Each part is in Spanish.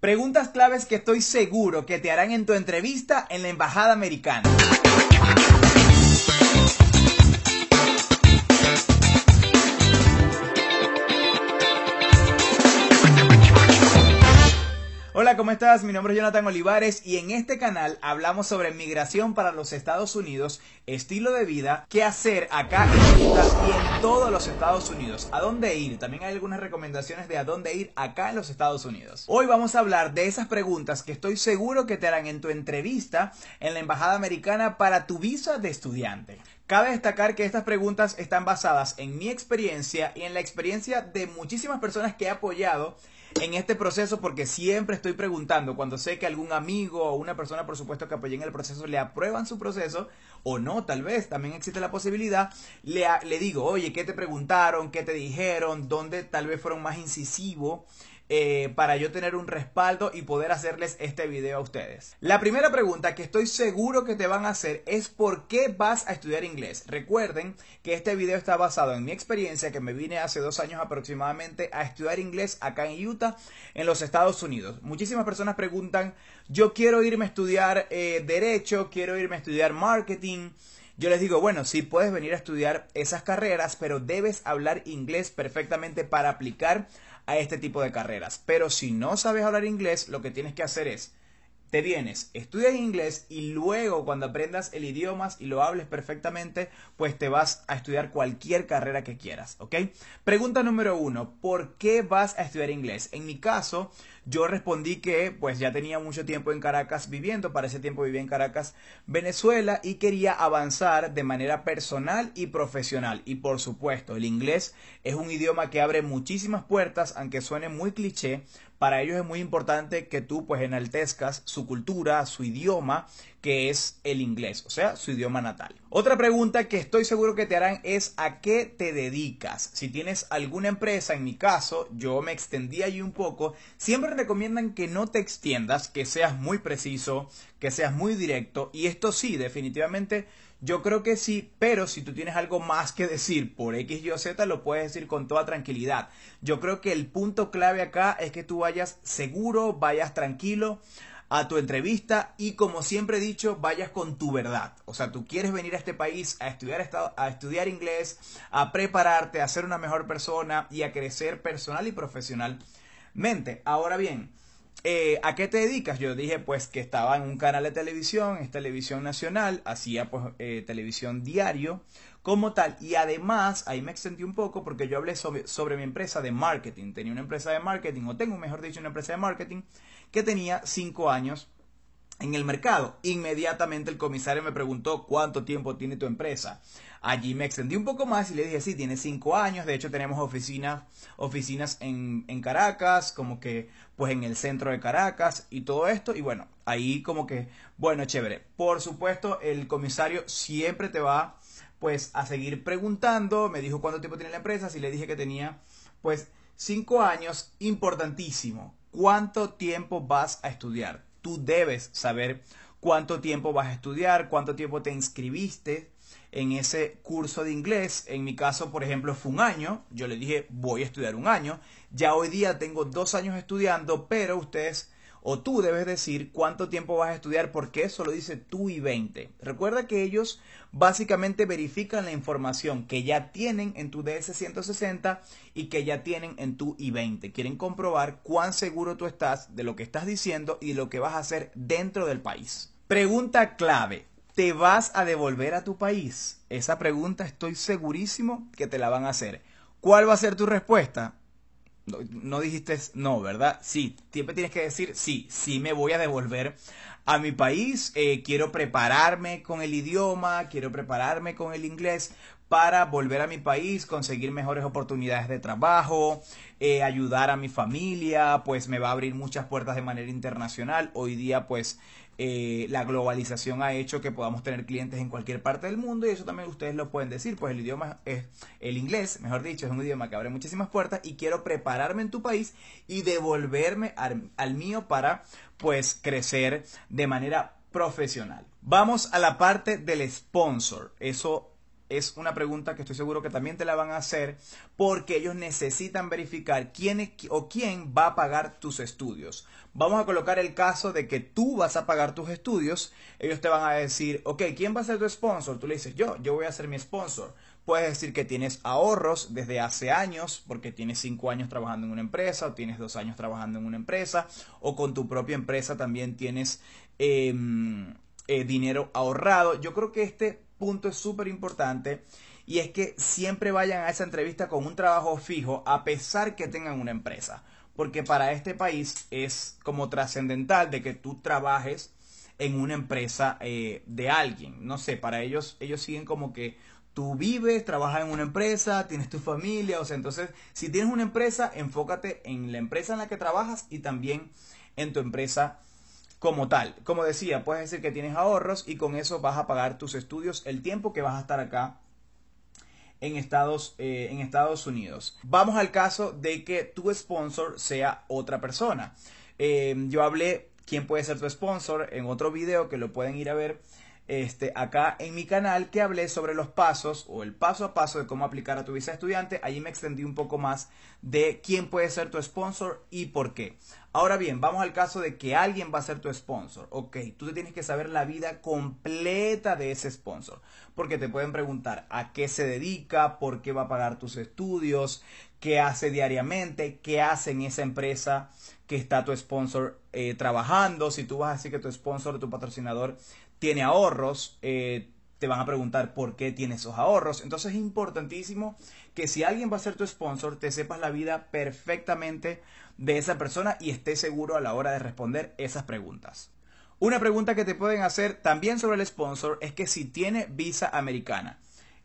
Preguntas claves que estoy seguro que te harán en tu entrevista en la Embajada Americana. Hola, ¿cómo estás? Mi nombre es Jonathan Olivares y en este canal hablamos sobre migración para los Estados Unidos, estilo de vida, qué hacer acá en Utah y en todos los Estados Unidos, a dónde ir. También hay algunas recomendaciones de a dónde ir acá en los Estados Unidos. Hoy vamos a hablar de esas preguntas que estoy seguro que te harán en tu entrevista en la Embajada Americana para tu visa de estudiante. Cabe destacar que estas preguntas están basadas en mi experiencia y en la experiencia de muchísimas personas que he apoyado en este proceso porque siempre estoy preguntando cuando sé que algún amigo o una persona por supuesto que apoyé en el proceso le aprueban su proceso o no, tal vez también existe la posibilidad, le, le digo, oye, ¿qué te preguntaron? ¿Qué te dijeron? ¿Dónde tal vez fueron más incisivos? Eh, para yo tener un respaldo y poder hacerles este video a ustedes. La primera pregunta que estoy seguro que te van a hacer es ¿por qué vas a estudiar inglés? Recuerden que este video está basado en mi experiencia que me vine hace dos años aproximadamente a estudiar inglés acá en Utah, en los Estados Unidos. Muchísimas personas preguntan, yo quiero irme a estudiar eh, derecho, quiero irme a estudiar marketing. Yo les digo, bueno, sí puedes venir a estudiar esas carreras, pero debes hablar inglés perfectamente para aplicar a este tipo de carreras. Pero si no sabes hablar inglés, lo que tienes que hacer es, te vienes, estudias inglés y luego cuando aprendas el idioma y lo hables perfectamente, pues te vas a estudiar cualquier carrera que quieras, ¿ok? Pregunta número uno, ¿por qué vas a estudiar inglés? En mi caso, yo respondí que pues ya tenía mucho tiempo en Caracas viviendo, para ese tiempo vivía en Caracas, Venezuela y quería avanzar de manera personal y profesional. Y por supuesto, el inglés es un idioma que abre muchísimas puertas, aunque suene muy cliché, para ellos es muy importante que tú pues enaltezcas su cultura, su idioma, que es el inglés, o sea, su idioma natal. Otra pregunta que estoy seguro que te harán es ¿a qué te dedicas? Si tienes alguna empresa, en mi caso, yo me extendí allí un poco, siempre recomiendan que no te extiendas, que seas muy preciso, que seas muy directo y esto sí, definitivamente yo creo que sí, pero si tú tienes algo más que decir por X, Y o Z, lo puedes decir con toda tranquilidad. Yo creo que el punto clave acá es que tú vayas seguro, vayas tranquilo a tu entrevista y como siempre he dicho, vayas con tu verdad. O sea, tú quieres venir a este país a estudiar, a estudiar inglés, a prepararte, a ser una mejor persona y a crecer personal y profesionalmente. Ahora bien, eh, ¿A qué te dedicas? Yo dije pues que estaba en un canal de televisión, es televisión nacional, hacía pues eh, televisión diario como tal y además ahí me extendí un poco porque yo hablé sobre, sobre mi empresa de marketing, tenía una empresa de marketing o tengo mejor dicho una empresa de marketing que tenía cinco años en el mercado. Inmediatamente el comisario me preguntó cuánto tiempo tiene tu empresa. Allí me extendí un poco más y le dije, sí, tiene cinco años. De hecho, tenemos oficinas, oficinas en, en Caracas, como que pues en el centro de Caracas y todo esto. Y bueno, ahí como que, bueno, chévere. Por supuesto, el comisario siempre te va pues a seguir preguntando. Me dijo cuánto tiempo tiene la empresa. Si le dije que tenía pues cinco años, importantísimo. ¿Cuánto tiempo vas a estudiar? Tú debes saber cuánto tiempo vas a estudiar, cuánto tiempo te inscribiste en ese curso de inglés. En mi caso, por ejemplo, fue un año. Yo le dije, voy a estudiar un año. Ya hoy día tengo dos años estudiando, pero ustedes o tú debes decir cuánto tiempo vas a estudiar porque eso lo dice tú y 20. Recuerda que ellos básicamente verifican la información que ya tienen en tu DS160 y que ya tienen en tu I-20. Quieren comprobar cuán seguro tú estás de lo que estás diciendo y de lo que vas a hacer dentro del país. Pregunta clave. ¿Te vas a devolver a tu país? Esa pregunta estoy segurísimo que te la van a hacer. ¿Cuál va a ser tu respuesta? No, dijiste no, ¿verdad? Sí, siempre tienes que decir sí, sí me voy a devolver a mi país, eh, quiero prepararme con el idioma, quiero prepararme con el inglés para volver a mi país, conseguir mejores oportunidades de trabajo, eh, ayudar a mi familia, pues me va a abrir muchas puertas de manera internacional. Hoy día, pues eh, la globalización ha hecho que podamos tener clientes en cualquier parte del mundo y eso también ustedes lo pueden decir, pues el idioma es el inglés, mejor dicho, es un idioma que abre muchísimas puertas y quiero prepararme en tu país y devolverme al, al mío para pues crecer de manera profesional. Vamos a la parte del sponsor. Eso es una pregunta que estoy seguro que también te la van a hacer porque ellos necesitan verificar quién o quién va a pagar tus estudios. Vamos a colocar el caso de que tú vas a pagar tus estudios. Ellos te van a decir, ok, ¿quién va a ser tu sponsor? Tú le dices, yo, yo voy a ser mi sponsor. Puedes decir que tienes ahorros desde hace años, porque tienes cinco años trabajando en una empresa, o tienes dos años trabajando en una empresa, o con tu propia empresa también tienes em, eh, dinero ahorrado. Yo creo que este punto es súper importante y es que siempre vayan a esa entrevista con un trabajo fijo, a pesar que tengan una empresa. Porque para este país es como trascendental de que tú trabajes en una empresa eh, de alguien. No sé, para ellos, ellos siguen como que tú vives, trabajas en una empresa, tienes tu familia, o sea, entonces, si tienes una empresa, enfócate en la empresa en la que trabajas y también en tu empresa como tal. Como decía, puedes decir que tienes ahorros y con eso vas a pagar tus estudios el tiempo que vas a estar acá en Estados, eh, en Estados Unidos. Vamos al caso de que tu sponsor sea otra persona. Eh, yo hablé quién puede ser tu sponsor en otro video que lo pueden ir a ver este, acá en mi canal que hablé sobre los pasos o el paso a paso de cómo aplicar a tu visa estudiante. Allí me extendí un poco más de quién puede ser tu sponsor y por qué. Ahora bien, vamos al caso de que alguien va a ser tu sponsor. Ok, tú te tienes que saber la vida completa de ese sponsor. Porque te pueden preguntar a qué se dedica, por qué va a pagar tus estudios, qué hace diariamente, qué hace en esa empresa que está tu sponsor eh, trabajando. Si tú vas a decir que tu sponsor, tu patrocinador tiene ahorros, eh, te van a preguntar por qué tiene esos ahorros. Entonces es importantísimo que si alguien va a ser tu sponsor, te sepas la vida perfectamente de esa persona y estés seguro a la hora de responder esas preguntas. Una pregunta que te pueden hacer también sobre el sponsor es que si tiene visa americana.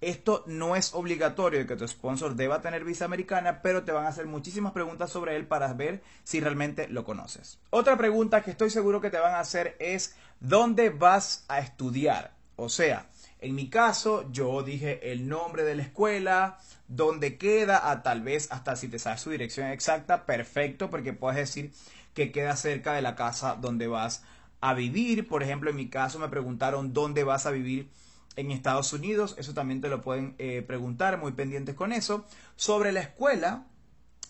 Esto no es obligatorio de que tu sponsor deba tener visa americana, pero te van a hacer muchísimas preguntas sobre él para ver si realmente lo conoces. Otra pregunta que estoy seguro que te van a hacer es ¿dónde vas a estudiar? O sea, en mi caso yo dije el nombre de la escuela, dónde queda, a tal vez hasta si te sabes su dirección exacta, perfecto, porque puedes decir que queda cerca de la casa donde vas a vivir. Por ejemplo, en mi caso me preguntaron dónde vas a vivir en Estados Unidos. Eso también te lo pueden eh, preguntar, muy pendientes con eso. Sobre la escuela,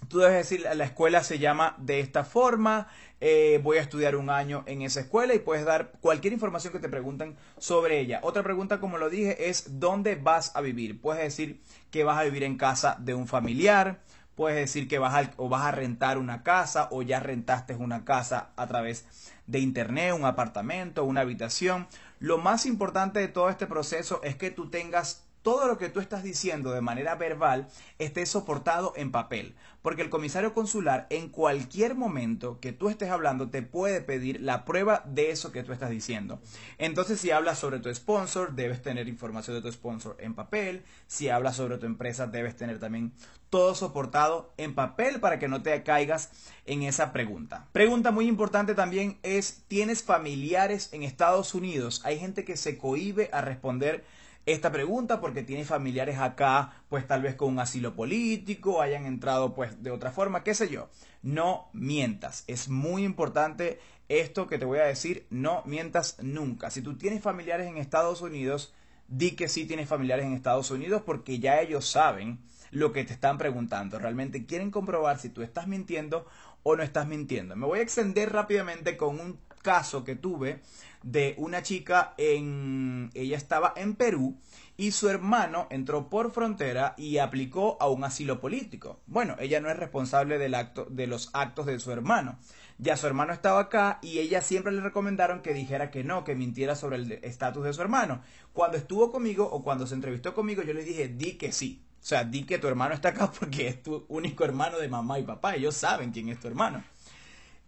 tú debes decir, la escuela se llama de esta forma, eh, voy a estudiar un año en esa escuela y puedes dar cualquier información que te pregunten sobre ella. Otra pregunta, como lo dije, es ¿dónde vas a vivir? Puedes decir que vas a vivir en casa de un familiar, puedes decir que vas a, o vas a rentar una casa o ya rentaste una casa a través de internet, un apartamento, una habitación. Lo más importante de todo este proceso es que tú tengas todo lo que tú estás diciendo de manera verbal esté soportado en papel, porque el comisario consular en cualquier momento que tú estés hablando te puede pedir la prueba de eso que tú estás diciendo. Entonces, si hablas sobre tu sponsor, debes tener información de tu sponsor en papel, si hablas sobre tu empresa, debes tener también todo soportado en papel para que no te caigas en esa pregunta. Pregunta muy importante también es, ¿tienes familiares en Estados Unidos? Hay gente que se cohíbe a responder esta pregunta porque tiene familiares acá, pues tal vez con un asilo político, hayan entrado pues de otra forma, qué sé yo. No mientas. Es muy importante esto que te voy a decir, no mientas nunca. Si tú tienes familiares en Estados Unidos, di que sí tienes familiares en Estados Unidos porque ya ellos saben lo que te están preguntando. Realmente quieren comprobar si tú estás mintiendo o no estás mintiendo. Me voy a extender rápidamente con un caso que tuve de una chica en ella estaba en Perú y su hermano entró por frontera y aplicó a un asilo político. Bueno, ella no es responsable del acto de los actos de su hermano. Ya su hermano estaba acá y ella siempre le recomendaron que dijera que no, que mintiera sobre el estatus de su hermano. Cuando estuvo conmigo o cuando se entrevistó conmigo, yo le dije, di que sí. O sea, di que tu hermano está acá porque es tu único hermano de mamá y papá. Ellos saben quién es tu hermano.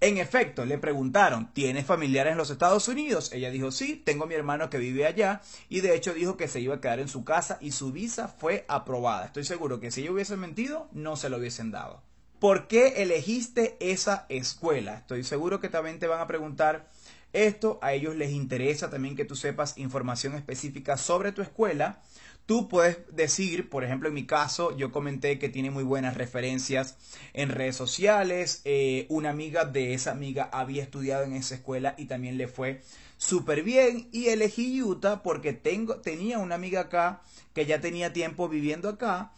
En efecto, le preguntaron, ¿tienes familiares en los Estados Unidos? Ella dijo, sí, tengo mi hermano que vive allá y de hecho dijo que se iba a quedar en su casa y su visa fue aprobada. Estoy seguro que si ella hubiese mentido, no se lo hubiesen dado. ¿Por qué elegiste esa escuela? Estoy seguro que también te van a preguntar esto. A ellos les interesa también que tú sepas información específica sobre tu escuela Tú puedes decir, por ejemplo, en mi caso, yo comenté que tiene muy buenas referencias en redes sociales. Eh, una amiga de esa amiga había estudiado en esa escuela y también le fue súper bien. Y elegí Utah porque tengo, tenía una amiga acá que ya tenía tiempo viviendo acá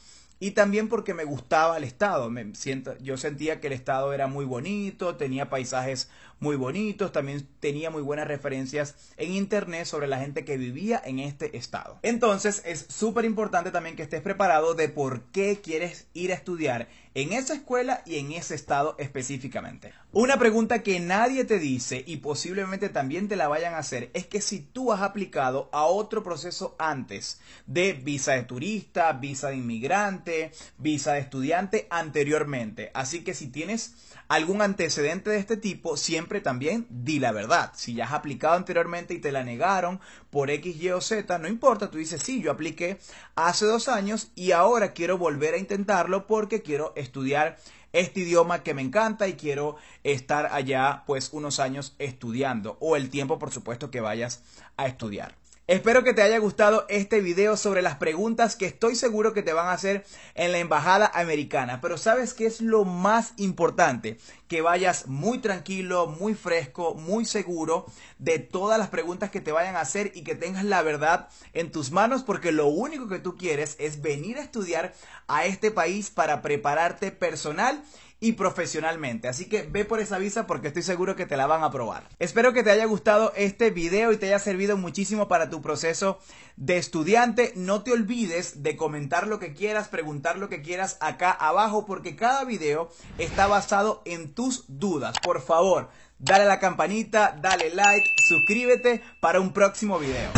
y también porque me gustaba el estado. Me siento, yo sentía que el estado era muy bonito, tenía paisajes muy bonitos, también tenía muy buenas referencias en internet sobre la gente que vivía en este estado. Entonces es súper importante también que estés preparado de por qué quieres ir a estudiar en esa escuela y en ese estado específicamente. Una pregunta que nadie te dice y posiblemente también te la vayan a hacer es que si tú has aplicado a otro proceso antes de visa de turista, visa de inmigrante, visa de estudiante anteriormente. Así que si tienes algún antecedente de este tipo, siempre también di la verdad. Si ya has aplicado anteriormente y te la negaron por X, Y o Z, no importa, tú dices, sí, yo apliqué hace dos años y ahora quiero volver a intentarlo porque quiero estudiar este idioma que me encanta y quiero estar allá pues unos años estudiando o el tiempo por supuesto que vayas a estudiar. Espero que te haya gustado este video sobre las preguntas que estoy seguro que te van a hacer en la embajada americana. Pero ¿sabes qué es lo más importante? Que vayas muy tranquilo, muy fresco, muy seguro de todas las preguntas que te vayan a hacer y que tengas la verdad en tus manos porque lo único que tú quieres es venir a estudiar a este país para prepararte personal y profesionalmente. Así que ve por esa visa porque estoy seguro que te la van a probar. Espero que te haya gustado este video y te haya servido muchísimo para tu proceso de estudiante. No te olvides de comentar lo que quieras, preguntar lo que quieras acá abajo porque cada video está basado en tus dudas. Por favor, dale a la campanita, dale like, suscríbete para un próximo video.